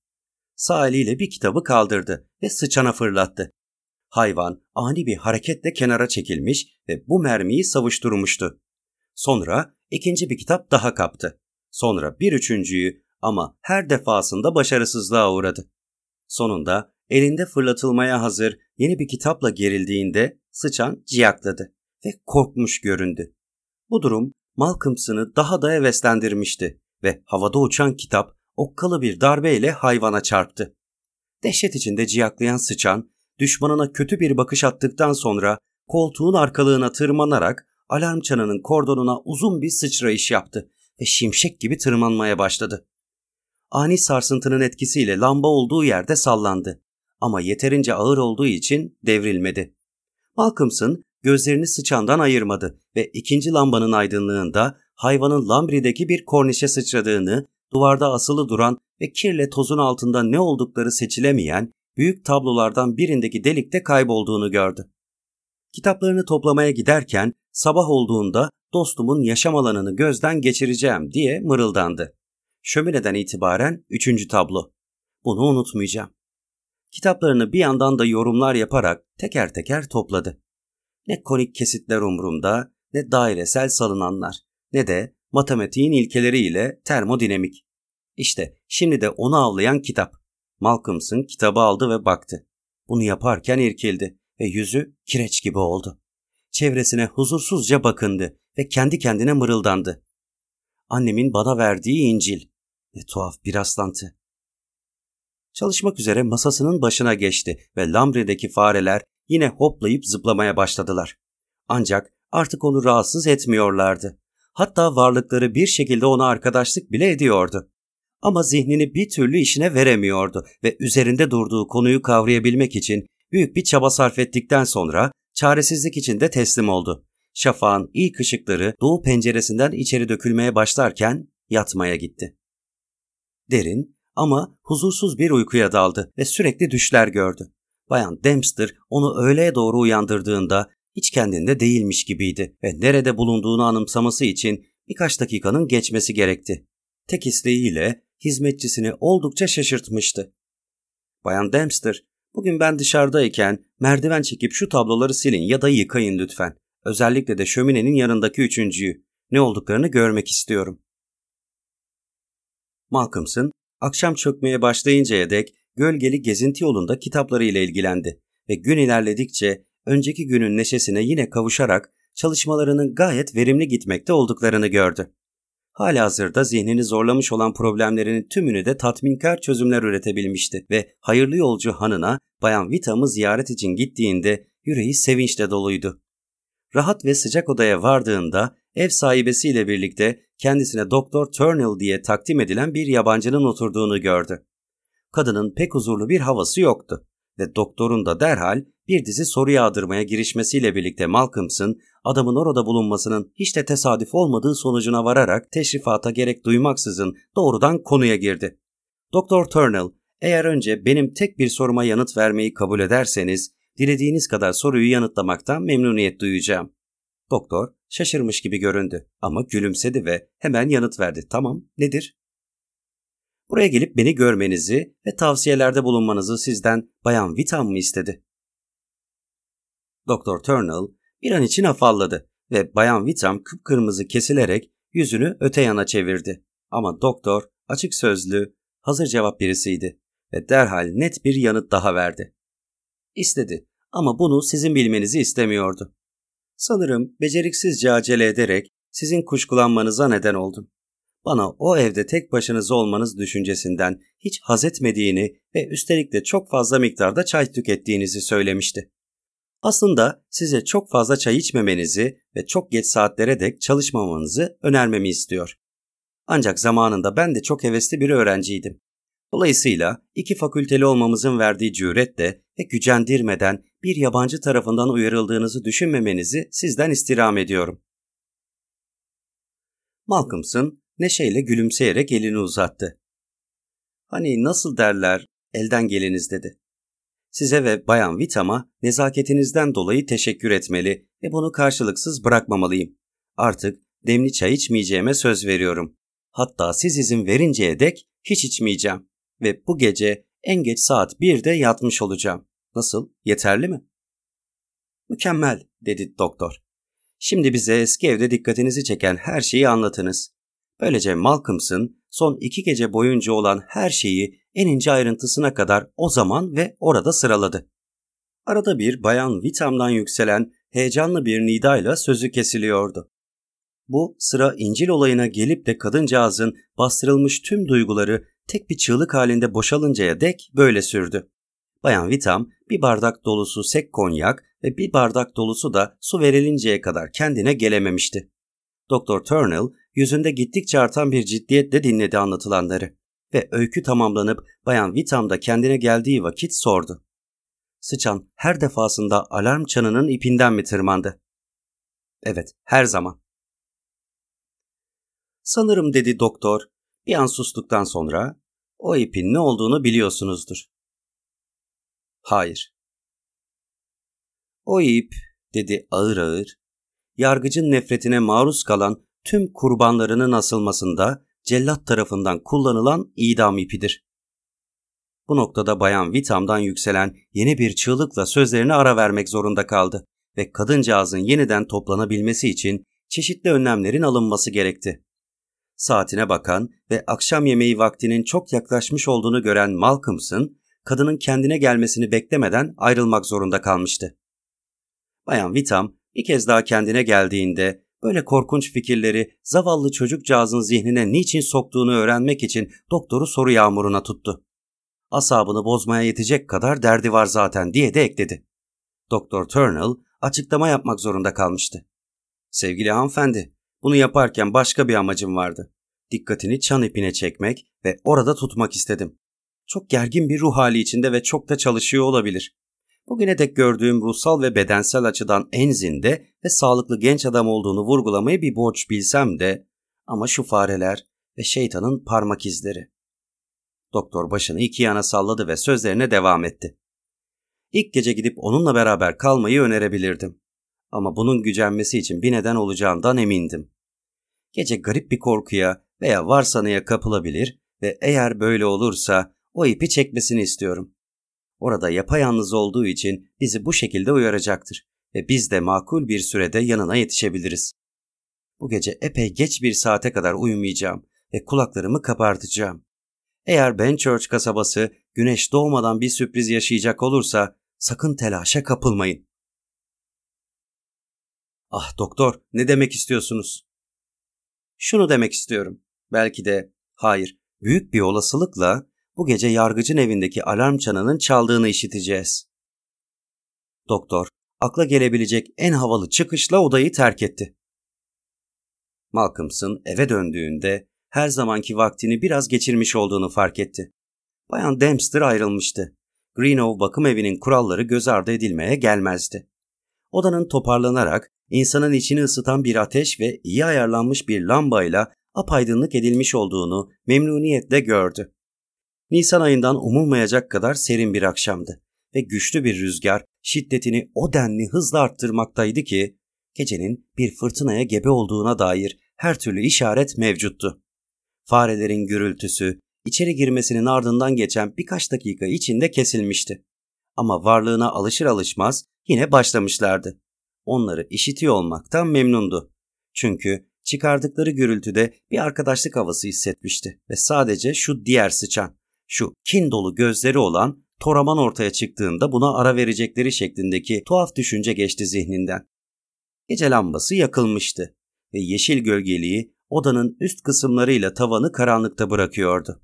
Sağ eliyle bir kitabı kaldırdı ve sıçana fırlattı. Hayvan ani bir hareketle kenara çekilmiş ve bu mermiyi savuşturmuştu. Sonra ikinci bir kitap daha kaptı. Sonra bir üçüncüyü ama her defasında başarısızlığa uğradı. Sonunda elinde fırlatılmaya hazır yeni bir kitapla gerildiğinde sıçan ciyakladı ve korkmuş göründü. Bu durum Malcolmson'ı daha da heveslendirmişti ve havada uçan kitap okkalı bir darbeyle hayvana çarptı. Dehşet içinde ciyaklayan sıçan, düşmanına kötü bir bakış attıktan sonra koltuğun arkalığına tırmanarak alarm çanının kordonuna uzun bir sıçrayış yaptı ve şimşek gibi tırmanmaya başladı. Ani sarsıntının etkisiyle lamba olduğu yerde sallandı ama yeterince ağır olduğu için devrilmedi. Malcolmson gözlerini sıçandan ayırmadı ve ikinci lambanın aydınlığında hayvanın lambrideki bir kornişe sıçradığını, duvarda asılı duran ve kirle tozun altında ne oldukları seçilemeyen büyük tablolardan birindeki delikte kaybolduğunu gördü. Kitaplarını toplamaya giderken sabah olduğunda dostumun yaşam alanını gözden geçireceğim diye mırıldandı. Şömineden itibaren üçüncü tablo. Bunu unutmayacağım. Kitaplarını bir yandan da yorumlar yaparak teker teker topladı. Ne konik kesitler umrumda, ne dairesel salınanlar, ne de matematiğin ilkeleriyle termodinamik. İşte şimdi de onu avlayan kitap. Malcolmson kitabı aldı ve baktı. Bunu yaparken irkildi ve yüzü kireç gibi oldu. Çevresine huzursuzca bakındı ve kendi kendine mırıldandı. Annemin bana verdiği İncil. Ne tuhaf bir rastlantı. Çalışmak üzere masasının başına geçti ve Lambre'deki fareler yine hoplayıp zıplamaya başladılar. Ancak artık onu rahatsız etmiyorlardı. Hatta varlıkları bir şekilde ona arkadaşlık bile ediyordu. Ama zihnini bir türlü işine veremiyordu ve üzerinde durduğu konuyu kavrayabilmek için büyük bir çaba sarf ettikten sonra çaresizlik içinde teslim oldu. Şafağın ilk ışıkları doğu penceresinden içeri dökülmeye başlarken yatmaya gitti. Derin ama huzursuz bir uykuya daldı ve sürekli düşler gördü. Bayan Dempster onu öğleye doğru uyandırdığında hiç kendinde değilmiş gibiydi ve nerede bulunduğunu anımsaması için birkaç dakikanın geçmesi gerekti. Tek isteğiyle hizmetçisini oldukça şaşırtmıştı. Bayan Dempster, bugün ben dışarıdayken merdiven çekip şu tabloları silin ya da yıkayın lütfen. Özellikle de şöminenin yanındaki üçüncüyü. Ne olduklarını görmek istiyorum. Malcolmson, akşam çökmeye başlayıncaya dek gölgeli gezinti yolunda kitaplarıyla ilgilendi ve gün ilerledikçe önceki günün neşesine yine kavuşarak çalışmalarının gayet verimli gitmekte olduklarını gördü. Halihazırda zihnini zorlamış olan problemlerinin tümünü de tatminkar çözümler üretebilmişti ve hayırlı yolcu hanına Bayan Vitam'ı ziyaret için gittiğinde yüreği sevinçle doluydu. Rahat ve sıcak odaya vardığında ev sahibesiyle birlikte kendisine Doktor Turnell diye takdim edilen bir yabancının oturduğunu gördü. Kadının pek huzurlu bir havası yoktu ve doktorun da derhal bir dizi soru yağdırmaya girişmesiyle birlikte Malcolms'ın adamın orada bulunmasının hiç de tesadüf olmadığı sonucuna vararak teşrifata gerek duymaksızın doğrudan konuya girdi. Doktor Turnell, eğer önce benim tek bir soruma yanıt vermeyi kabul ederseniz, dilediğiniz kadar soruyu yanıtlamaktan memnuniyet duyacağım. Doktor şaşırmış gibi göründü ama gülümsedi ve hemen yanıt verdi. Tamam, nedir? Buraya gelip beni görmenizi ve tavsiyelerde bulunmanızı sizden Bayan Vitam mı istedi? Doktor Turnell bir an için afalladı ve Bayan Vitam kıpkırmızı kesilerek yüzünü öte yana çevirdi. Ama doktor açık sözlü, hazır cevap birisiydi ve derhal net bir yanıt daha verdi. İstedi ama bunu sizin bilmenizi istemiyordu. Sanırım beceriksizce acele ederek sizin kuşkulanmanıza neden oldum. Bana o evde tek başınıza olmanız düşüncesinden hiç haz etmediğini ve üstelik de çok fazla miktarda çay tükettiğinizi söylemişti. Aslında size çok fazla çay içmemenizi ve çok geç saatlere dek çalışmamanızı önermemi istiyor. Ancak zamanında ben de çok hevesli bir öğrenciydim. Dolayısıyla iki fakülteli olmamızın verdiği cüretle ve gücendirmeden bir yabancı tarafından uyarıldığınızı düşünmemenizi sizden istirham ediyorum. Malcolmson neşeyle gülümseyerek elini uzattı. Hani nasıl derler, elden geliniz dedi. Size ve Bayan Vitam'a nezaketinizden dolayı teşekkür etmeli ve bunu karşılıksız bırakmamalıyım. Artık demli çay içmeyeceğime söz veriyorum. Hatta siz izin verinceye dek hiç içmeyeceğim. Ve bu gece en geç saat 1'de yatmış olacağım. Nasıl? Yeterli mi? Mükemmel, dedi doktor. Şimdi bize eski evde dikkatinizi çeken her şeyi anlatınız. Böylece Malcolms'ın son iki gece boyunca olan her şeyi en ince ayrıntısına kadar o zaman ve orada sıraladı. Arada bir Bayan Vitam'dan yükselen heyecanlı bir nidayla sözü kesiliyordu. Bu sıra İncil olayına gelip de kadıncağızın bastırılmış tüm duyguları tek bir çığlık halinde boşalıncaya dek böyle sürdü. Bayan Vitam bir bardak dolusu sek konyak ve bir bardak dolusu da su verilinceye kadar kendine gelememişti. Doktor Turnell yüzünde gittikçe artan bir ciddiyetle dinledi anlatılanları ve öykü tamamlanıp Bayan Vitam da kendine geldiği vakit sordu. Sıçan her defasında alarm çanının ipinden mi tırmandı? Evet, her zaman. Sanırım dedi doktor bir an sustuktan sonra o ipin ne olduğunu biliyorsunuzdur. Hayır. O ip dedi ağır ağır yargıcın nefretine maruz kalan tüm kurbanlarının asılmasında cellat tarafından kullanılan idam ipidir. Bu noktada Bayan Vitam'dan yükselen yeni bir çığlıkla sözlerine ara vermek zorunda kaldı ve kadıncağızın yeniden toplanabilmesi için çeşitli önlemlerin alınması gerekti. Saatine bakan ve akşam yemeği vaktinin çok yaklaşmış olduğunu gören Malcolmson, kadının kendine gelmesini beklemeden ayrılmak zorunda kalmıştı. Bayan Vitam bir kez daha kendine geldiğinde böyle korkunç fikirleri zavallı çocukcağızın zihnine niçin soktuğunu öğrenmek için doktoru soru yağmuruna tuttu. Asabını bozmaya yetecek kadar derdi var zaten diye de ekledi. Doktor Turnell açıklama yapmak zorunda kalmıştı. Sevgili hanımefendi, bunu yaparken başka bir amacım vardı. Dikkatini çan ipine çekmek ve orada tutmak istedim. Çok gergin bir ruh hali içinde ve çok da çalışıyor olabilir. Bugüne dek gördüğüm ruhsal ve bedensel açıdan en zinde ve sağlıklı genç adam olduğunu vurgulamayı bir borç bilsem de ama şu fareler ve şeytanın parmak izleri. Doktor başını iki yana salladı ve sözlerine devam etti. İlk gece gidip onunla beraber kalmayı önerebilirdim. Ama bunun gücenmesi için bir neden olacağından emindim. Gece garip bir korkuya veya varsanıya kapılabilir ve eğer böyle olursa o ipi çekmesini istiyorum. Orada yapayalnız olduğu için bizi bu şekilde uyaracaktır ve biz de makul bir sürede yanına yetişebiliriz. Bu gece epey geç bir saate kadar uyumayacağım ve kulaklarımı kapartacağım. Eğer Benchurch kasabası güneş doğmadan bir sürpriz yaşayacak olursa sakın telaşa kapılmayın. Ah doktor, ne demek istiyorsunuz? Şunu demek istiyorum. Belki de hayır, büyük bir olasılıkla bu gece yargıcın evindeki alarm çanının çaldığını işiteceğiz. Doktor, akla gelebilecek en havalı çıkışla odayı terk etti. Malcolmson eve döndüğünde her zamanki vaktini biraz geçirmiş olduğunu fark etti. Bayan Dempster ayrılmıştı. Greenhow bakım evinin kuralları göz ardı edilmeye gelmezdi. Odanın toparlanarak insanın içini ısıtan bir ateş ve iyi ayarlanmış bir lambayla apaydınlık edilmiş olduğunu memnuniyetle gördü. Nisan ayından umulmayacak kadar serin bir akşamdı ve güçlü bir rüzgar şiddetini o denli hızla arttırmaktaydı ki gecenin bir fırtınaya gebe olduğuna dair her türlü işaret mevcuttu. Farelerin gürültüsü içeri girmesinin ardından geçen birkaç dakika içinde kesilmişti. Ama varlığına alışır alışmaz yine başlamışlardı. Onları işitiyor olmaktan memnundu. Çünkü çıkardıkları gürültüde bir arkadaşlık havası hissetmişti ve sadece şu diğer sıçan, şu kin dolu gözleri olan Toraman ortaya çıktığında buna ara verecekleri şeklindeki tuhaf düşünce geçti zihninden. Gece lambası yakılmıştı ve yeşil gölgeliği odanın üst kısımlarıyla tavanı karanlıkta bırakıyordu.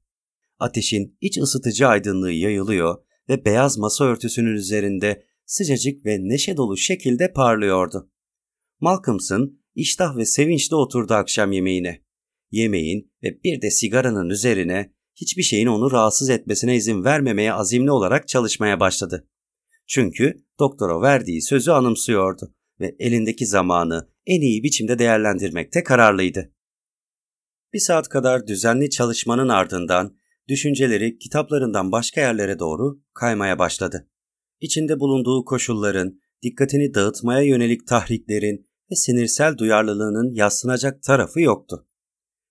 Ateşin iç ısıtıcı aydınlığı yayılıyor ve beyaz masa örtüsünün üzerinde sıcacık ve neşe dolu şekilde parlıyordu. Malcolmson iştah ve sevinçle oturdu akşam yemeğine. Yemeğin ve bir de sigaranın üzerine hiçbir şeyin onu rahatsız etmesine izin vermemeye azimli olarak çalışmaya başladı. Çünkü doktora verdiği sözü anımsıyordu ve elindeki zamanı en iyi biçimde değerlendirmekte kararlıydı. Bir saat kadar düzenli çalışmanın ardından düşünceleri kitaplarından başka yerlere doğru kaymaya başladı. İçinde bulunduğu koşulların, dikkatini dağıtmaya yönelik tahriklerin ve sinirsel duyarlılığının yaslanacak tarafı yoktu.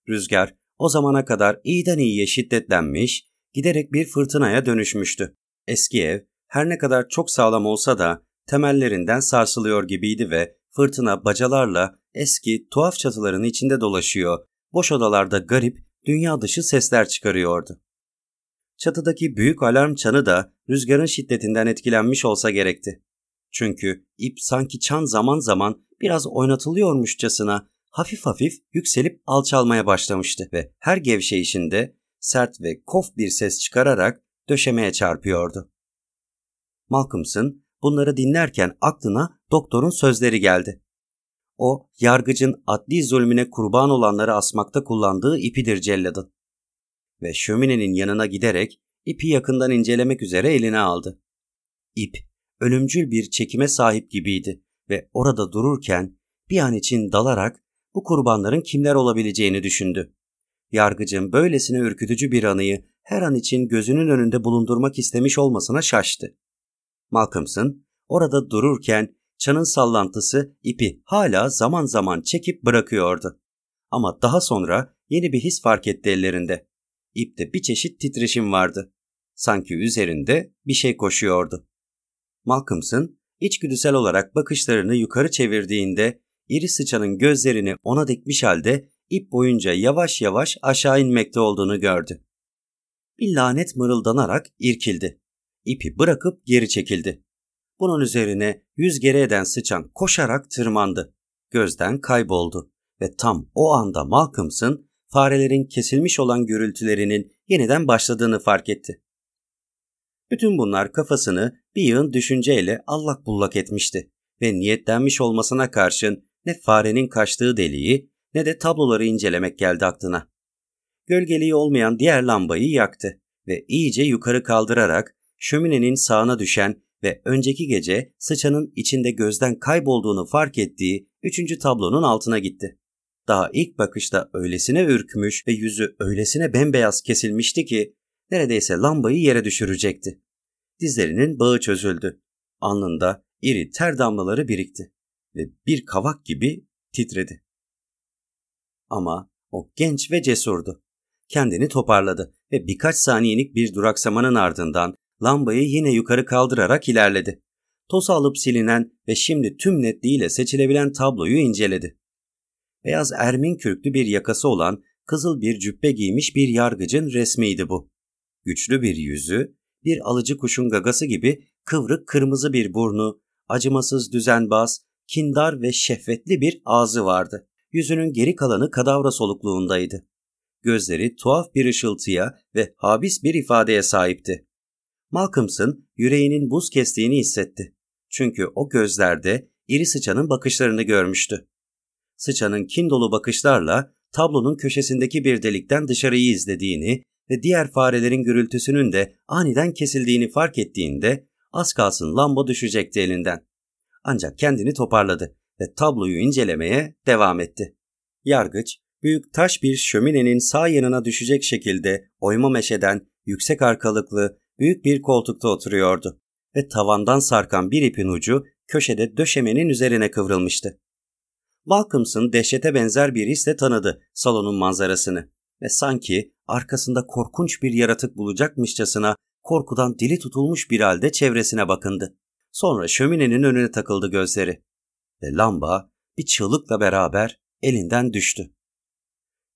Rüzgar o zamana kadar iyiden iyiye şiddetlenmiş, giderek bir fırtınaya dönüşmüştü. Eski ev her ne kadar çok sağlam olsa da temellerinden sarsılıyor gibiydi ve fırtına bacalarla eski tuhaf çatıların içinde dolaşıyor, boş odalarda garip, dünya dışı sesler çıkarıyordu. Çatıdaki büyük alarm çanı da rüzgarın şiddetinden etkilenmiş olsa gerekti. Çünkü ip sanki çan zaman zaman biraz oynatılıyormuşçasına hafif hafif yükselip alçalmaya başlamıştı ve her gevşeyişinde sert ve kof bir ses çıkararak döşemeye çarpıyordu. Malcolmson bunları dinlerken aklına doktorun sözleri geldi. O, yargıcın adli zulmüne kurban olanları asmakta kullandığı ipidir celladın. Ve şöminenin yanına giderek ipi yakından incelemek üzere eline aldı. İp, ölümcül bir çekime sahip gibiydi ve orada dururken bir an için dalarak bu kurbanların kimler olabileceğini düşündü. Yargıcın böylesine ürkütücü bir anıyı her an için gözünün önünde bulundurmak istemiş olmasına şaştı. Malcolmson orada dururken çanın sallantısı ipi hala zaman zaman çekip bırakıyordu. Ama daha sonra yeni bir his fark etti ellerinde. İpte bir çeşit titreşim vardı. Sanki üzerinde bir şey koşuyordu. Malcolmson içgüdüsel olarak bakışlarını yukarı çevirdiğinde iri sıçanın gözlerini ona dikmiş halde ip boyunca yavaş yavaş aşağı inmekte olduğunu gördü. Bir lanet mırıldanarak irkildi. İpi bırakıp geri çekildi. Bunun üzerine yüz geri eden sıçan koşarak tırmandı. Gözden kayboldu ve tam o anda Malcolmson farelerin kesilmiş olan gürültülerinin yeniden başladığını fark etti. Bütün bunlar kafasını bir yığın düşünceyle allak bullak etmişti ve niyetlenmiş olmasına karşın ne farenin kaçtığı deliği ne de tabloları incelemek geldi aklına. Gölgeliği olmayan diğer lambayı yaktı ve iyice yukarı kaldırarak şöminenin sağına düşen ve önceki gece sıçanın içinde gözden kaybolduğunu fark ettiği üçüncü tablonun altına gitti. Daha ilk bakışta öylesine ürkmüş ve yüzü öylesine bembeyaz kesilmişti ki neredeyse lambayı yere düşürecekti. Dizlerinin bağı çözüldü. Alnında iri ter damlaları birikti ve bir kavak gibi titredi. Ama o genç ve cesurdu. Kendini toparladı ve birkaç saniyelik bir duraksamanın ardından lambayı yine yukarı kaldırarak ilerledi. Toz alıp silinen ve şimdi tüm netliğiyle seçilebilen tabloyu inceledi. Beyaz ermin kürklü bir yakası olan kızıl bir cübbe giymiş bir yargıcın resmiydi bu. Güçlü bir yüzü, bir alıcı kuşun gagası gibi kıvrık kırmızı bir burnu, acımasız düzenbaz, kindar ve şehvetli bir ağzı vardı. Yüzünün geri kalanı kadavra solukluğundaydı. Gözleri tuhaf bir ışıltıya ve habis bir ifadeye sahipti. Malcolmson yüreğinin buz kestiğini hissetti. Çünkü o gözlerde iri sıçanın bakışlarını görmüştü. Sıçanın kin dolu bakışlarla tablonun köşesindeki bir delikten dışarıyı izlediğini ve diğer farelerin gürültüsünün de aniden kesildiğini fark ettiğinde az kalsın lamba düşecekti elinden. Ancak kendini toparladı ve tabloyu incelemeye devam etti. Yargıç, büyük taş bir şöminenin sağ yanına düşecek şekilde oyma meşeden yüksek arkalıklı büyük bir koltukta oturuyordu ve tavandan sarkan bir ipin ucu köşede döşemenin üzerine kıvrılmıştı. Malcolmson dehşete benzer bir hisle tanıdı salonun manzarasını ve sanki arkasında korkunç bir yaratık bulacakmışçasına korkudan dili tutulmuş bir halde çevresine bakındı. Sonra şöminenin önüne takıldı gözleri ve lamba bir çığlıkla beraber elinden düştü.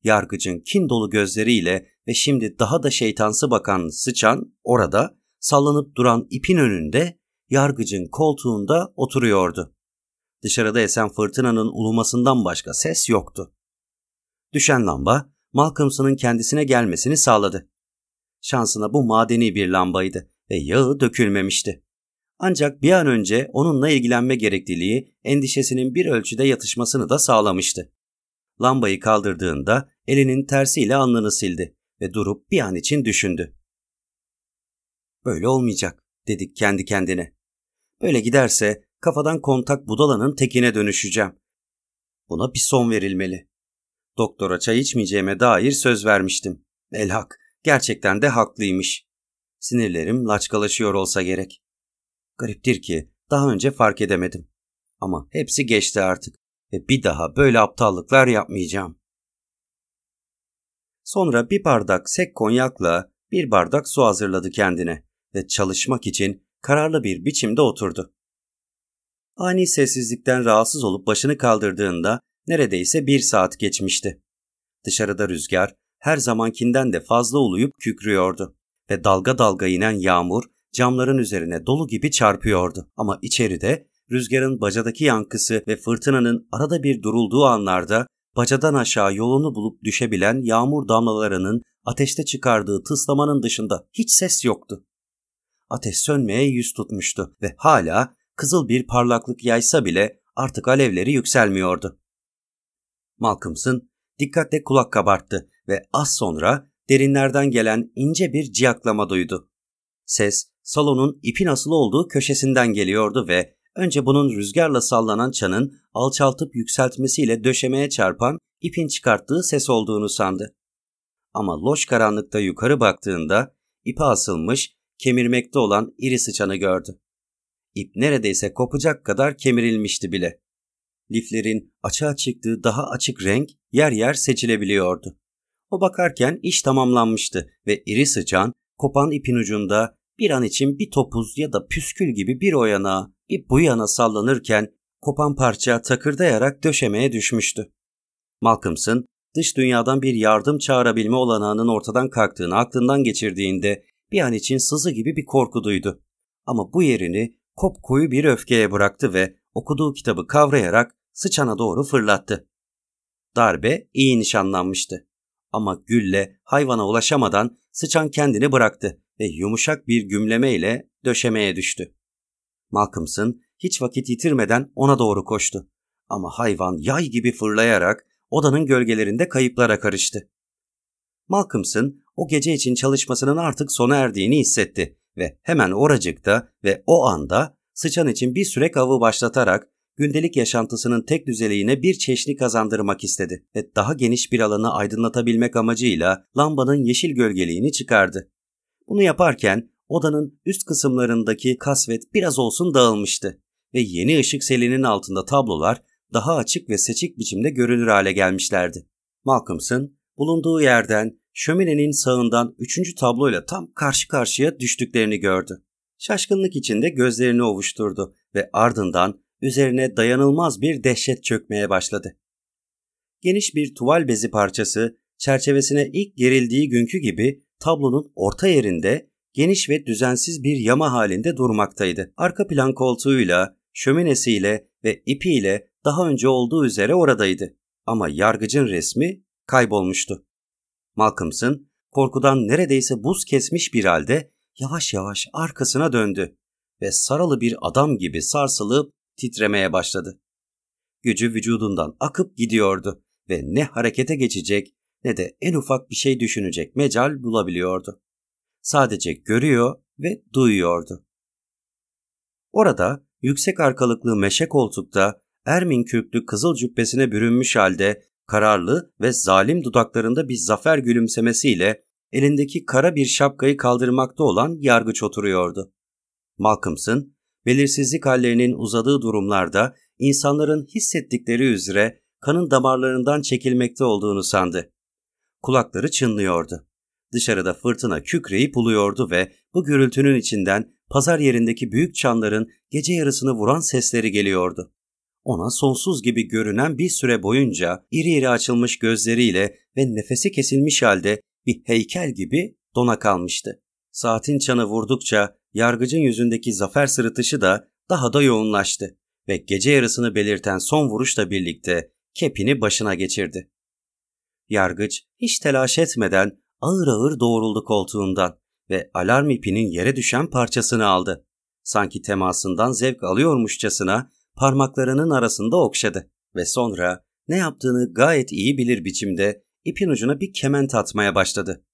Yargıcın kin dolu gözleriyle ve şimdi daha da şeytansı bakan sıçan orada sallanıp duran ipin önünde yargıcın koltuğunda oturuyordu. Dışarıda esen fırtınanın ulumasından başka ses yoktu. Düşen lamba Malcolmson'ın kendisine gelmesini sağladı. Şansına bu madeni bir lambaydı ve yağı dökülmemişti. Ancak bir an önce onunla ilgilenme gerekliliği endişesinin bir ölçüde yatışmasını da sağlamıştı. Lambayı kaldırdığında elinin tersiyle alnını sildi ve durup bir an için düşündü. Böyle olmayacak dedik kendi kendine. Böyle giderse kafadan kontak budalanın tekine dönüşeceğim. Buna bir son verilmeli. Doktora çay içmeyeceğime dair söz vermiştim. Elhak, gerçekten de haklıymış. Sinirlerim laçkalaşıyor olsa gerek. Gariptir ki daha önce fark edemedim. Ama hepsi geçti artık ve bir daha böyle aptallıklar yapmayacağım. Sonra bir bardak sek konyakla bir bardak su hazırladı kendine ve çalışmak için kararlı bir biçimde oturdu. Ani sessizlikten rahatsız olup başını kaldırdığında neredeyse bir saat geçmişti. Dışarıda rüzgar her zamankinden de fazla uluyup kükrüyordu ve dalga dalga inen yağmur camların üzerine dolu gibi çarpıyordu. Ama içeride rüzgarın bacadaki yankısı ve fırtınanın arada bir durulduğu anlarda bacadan aşağı yolunu bulup düşebilen yağmur damlalarının ateşte çıkardığı tıslamanın dışında hiç ses yoktu. Ateş sönmeye yüz tutmuştu ve hala kızıl bir parlaklık yaysa bile artık alevleri yükselmiyordu. Malcolmson dikkatle kulak kabarttı ve az sonra derinlerden gelen ince bir ciyaklama duydu. Ses salonun ipin asılı olduğu köşesinden geliyordu ve önce bunun rüzgarla sallanan çanın alçaltıp yükseltmesiyle döşemeye çarpan ipin çıkarttığı ses olduğunu sandı. Ama loş karanlıkta yukarı baktığında ipe asılmış, kemirmekte olan iri sıçanı gördü. İp neredeyse kopacak kadar kemirilmişti bile. Liflerin açığa çıktığı daha açık renk yer yer seçilebiliyordu. O bakarken iş tamamlanmıştı ve iri sıçan kopan ipin ucunda bir an için bir topuz ya da püskül gibi bir o yana bir bu yana sallanırken kopan parça takırdayarak döşemeye düşmüştü. Malcolmson dış dünyadan bir yardım çağırabilme olanağının ortadan kalktığını aklından geçirdiğinde bir an için sızı gibi bir korku duydu. Ama bu yerini kopkoyu bir öfkeye bıraktı ve okuduğu kitabı kavrayarak sıçana doğru fırlattı. Darbe iyi nişanlanmıştı. Ama gülle hayvana ulaşamadan sıçan kendini bıraktı ve yumuşak bir gümlemeyle döşemeye düştü. Malcolmson hiç vakit yitirmeden ona doğru koştu. Ama hayvan yay gibi fırlayarak odanın gölgelerinde kayıplara karıştı. Malcolmson o gece için çalışmasının artık sona erdiğini hissetti ve hemen oracıkta ve o anda sıçan için bir süre avı başlatarak gündelik yaşantısının tek düzeliğine bir çeşni kazandırmak istedi ve daha geniş bir alanı aydınlatabilmek amacıyla lambanın yeşil gölgeliğini çıkardı. Bunu yaparken odanın üst kısımlarındaki kasvet biraz olsun dağılmıştı ve yeni ışık selinin altında tablolar daha açık ve seçik biçimde görünür hale gelmişlerdi. Malcolmson bulunduğu yerden şöminenin sağından üçüncü tabloyla tam karşı karşıya düştüklerini gördü. Şaşkınlık içinde gözlerini ovuşturdu ve ardından üzerine dayanılmaz bir dehşet çökmeye başladı. Geniş bir tuval bezi parçası çerçevesine ilk gerildiği günkü gibi tablonun orta yerinde geniş ve düzensiz bir yama halinde durmaktaydı. Arka plan koltuğuyla, şöminesiyle ve ipiyle daha önce olduğu üzere oradaydı. Ama yargıcın resmi kaybolmuştu. Malcolmson korkudan neredeyse buz kesmiş bir halde yavaş yavaş arkasına döndü ve saralı bir adam gibi sarsılıp titremeye başladı. Gücü vücudundan akıp gidiyordu ve ne harekete geçecek ne de en ufak bir şey düşünecek mecal bulabiliyordu. Sadece görüyor ve duyuyordu. Orada yüksek arkalıklı meşe koltukta Ermin kürklü kızıl cübbesine bürünmüş halde kararlı ve zalim dudaklarında bir zafer gülümsemesiyle elindeki kara bir şapkayı kaldırmakta olan yargıç oturuyordu. Malcolmson belirsizlik hallerinin uzadığı durumlarda insanların hissettikleri üzere kanın damarlarından çekilmekte olduğunu sandı. Kulakları çınlıyordu. Dışarıda fırtına kükreyip uluyordu ve bu gürültünün içinden pazar yerindeki büyük çanların gece yarısını vuran sesleri geliyordu. Ona sonsuz gibi görünen bir süre boyunca iri iri açılmış gözleriyle ve nefesi kesilmiş halde bir heykel gibi dona kalmıştı. Saatin çanı vurdukça yargıcın yüzündeki zafer sırıtışı da daha da yoğunlaştı ve gece yarısını belirten son vuruşla birlikte kepini başına geçirdi. Yargıç hiç telaş etmeden ağır ağır doğruldu koltuğundan ve alarm ipinin yere düşen parçasını aldı. Sanki temasından zevk alıyormuşçasına parmaklarının arasında okşadı ve sonra ne yaptığını gayet iyi bilir biçimde ipin ucuna bir kement atmaya başladı.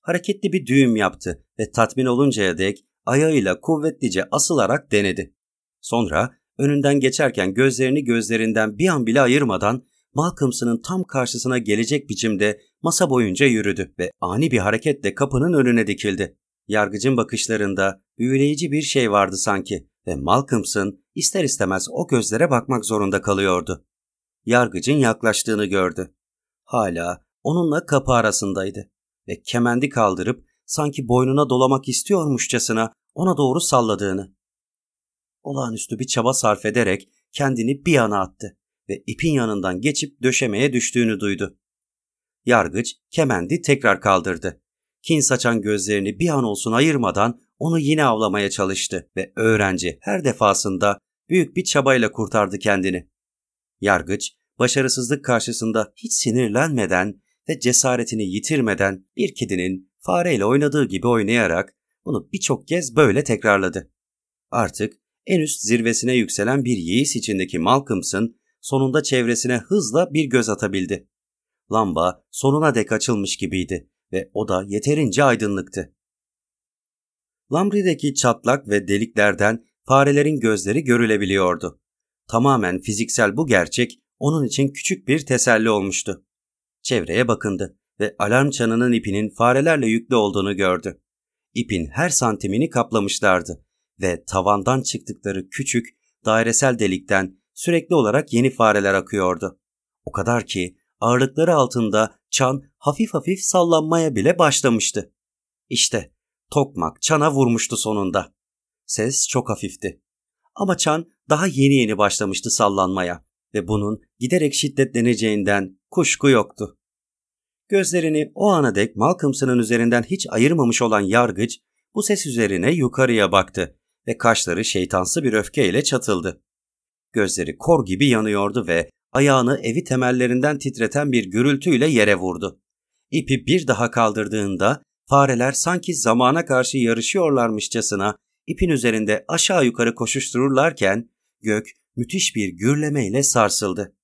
Hareketli bir düğüm yaptı ve tatmin oluncaya dek ayağıyla kuvvetlice asılarak denedi. Sonra önünden geçerken gözlerini gözlerinden bir an bile ayırmadan Malcolmson'ın tam karşısına gelecek biçimde masa boyunca yürüdü ve ani bir hareketle kapının önüne dikildi. Yargıcın bakışlarında büyüleyici bir şey vardı sanki ve Malcolmson ister istemez o gözlere bakmak zorunda kalıyordu. Yargıcın yaklaştığını gördü. Hala onunla kapı arasındaydı ve kemendi kaldırıp sanki boynuna dolamak istiyormuşçasına ona doğru salladığını. olağanüstü bir çaba sarf ederek kendini bir yana attı ve ipin yanından geçip döşemeye düştüğünü duydu. Yargıç kemendi tekrar kaldırdı. Kin saçan gözlerini bir an olsun ayırmadan onu yine avlamaya çalıştı ve öğrenci her defasında büyük bir çabayla kurtardı kendini. Yargıç başarısızlık karşısında hiç sinirlenmeden ve cesaretini yitirmeden bir kedinin fareyle oynadığı gibi oynayarak bunu birçok kez böyle tekrarladı. Artık en üst zirvesine yükselen bir yeis içindeki Malcolms'ın sonunda çevresine hızla bir göz atabildi. Lamba sonuna dek açılmış gibiydi ve o da yeterince aydınlıktı. Lambrideki çatlak ve deliklerden farelerin gözleri görülebiliyordu. Tamamen fiziksel bu gerçek onun için küçük bir teselli olmuştu. Çevreye bakındı ve alarm çanının ipinin farelerle yüklü olduğunu gördü. İpin her santimini kaplamışlardı ve tavandan çıktıkları küçük, dairesel delikten sürekli olarak yeni fareler akıyordu. O kadar ki ağırlıkları altında çan hafif hafif sallanmaya bile başlamıştı. İşte tokmak çana vurmuştu sonunda. Ses çok hafifti. Ama çan daha yeni yeni başlamıştı sallanmaya ve bunun giderek şiddetleneceğinden kuşku yoktu. Gözlerini o ana dek Malcolmson'ın üzerinden hiç ayırmamış olan yargıç bu ses üzerine yukarıya baktı ve kaşları şeytansı bir öfkeyle çatıldı. Gözleri kor gibi yanıyordu ve ayağını evi temellerinden titreten bir gürültüyle yere vurdu. İpi bir daha kaldırdığında fareler sanki zamana karşı yarışıyorlarmışçasına ipin üzerinde aşağı yukarı koşuştururlarken gök müthiş bir gürlemeyle sarsıldı.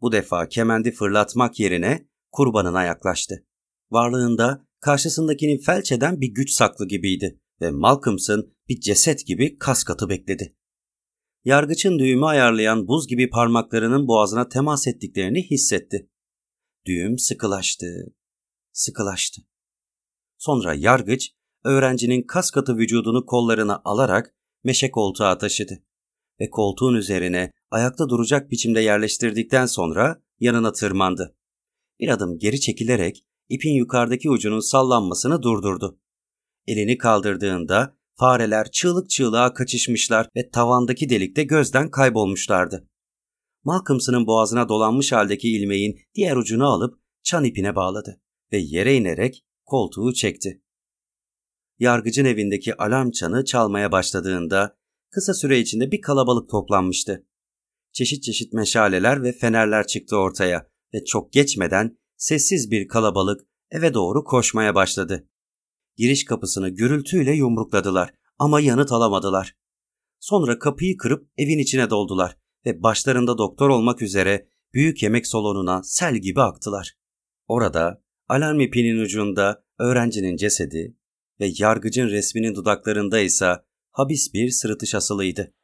Bu defa kemendi fırlatmak yerine kurbanına yaklaştı. Varlığında karşısındakini felç eden bir güç saklı gibiydi ve Malcolmson bir ceset gibi kas katı bekledi. Yargıçın düğümü ayarlayan buz gibi parmaklarının boğazına temas ettiklerini hissetti. Düğüm sıkılaştı, sıkılaştı. Sonra yargıç, öğrencinin kas katı vücudunu kollarına alarak meşe koltuğa taşıdı ve koltuğun üzerine ayakta duracak biçimde yerleştirdikten sonra yanına tırmandı. Bir adım geri çekilerek ipin yukarıdaki ucunun sallanmasını durdurdu. Elini kaldırdığında fareler çığlık çığlığa kaçışmışlar ve tavandaki delikte gözden kaybolmuşlardı. Malcolmson'ın boğazına dolanmış haldeki ilmeğin diğer ucunu alıp çan ipine bağladı ve yere inerek koltuğu çekti. Yargıcın evindeki alarm çanı çalmaya başladığında kısa süre içinde bir kalabalık toplanmıştı. Çeşit çeşit meşaleler ve fenerler çıktı ortaya ve çok geçmeden sessiz bir kalabalık eve doğru koşmaya başladı. Giriş kapısını gürültüyle yumrukladılar ama yanıt alamadılar. Sonra kapıyı kırıp evin içine doldular ve başlarında doktor olmak üzere büyük yemek salonuna sel gibi aktılar. Orada alarm ipinin ucunda öğrencinin cesedi ve yargıcın resminin dudaklarında ise habis bir sırıtış asılıydı.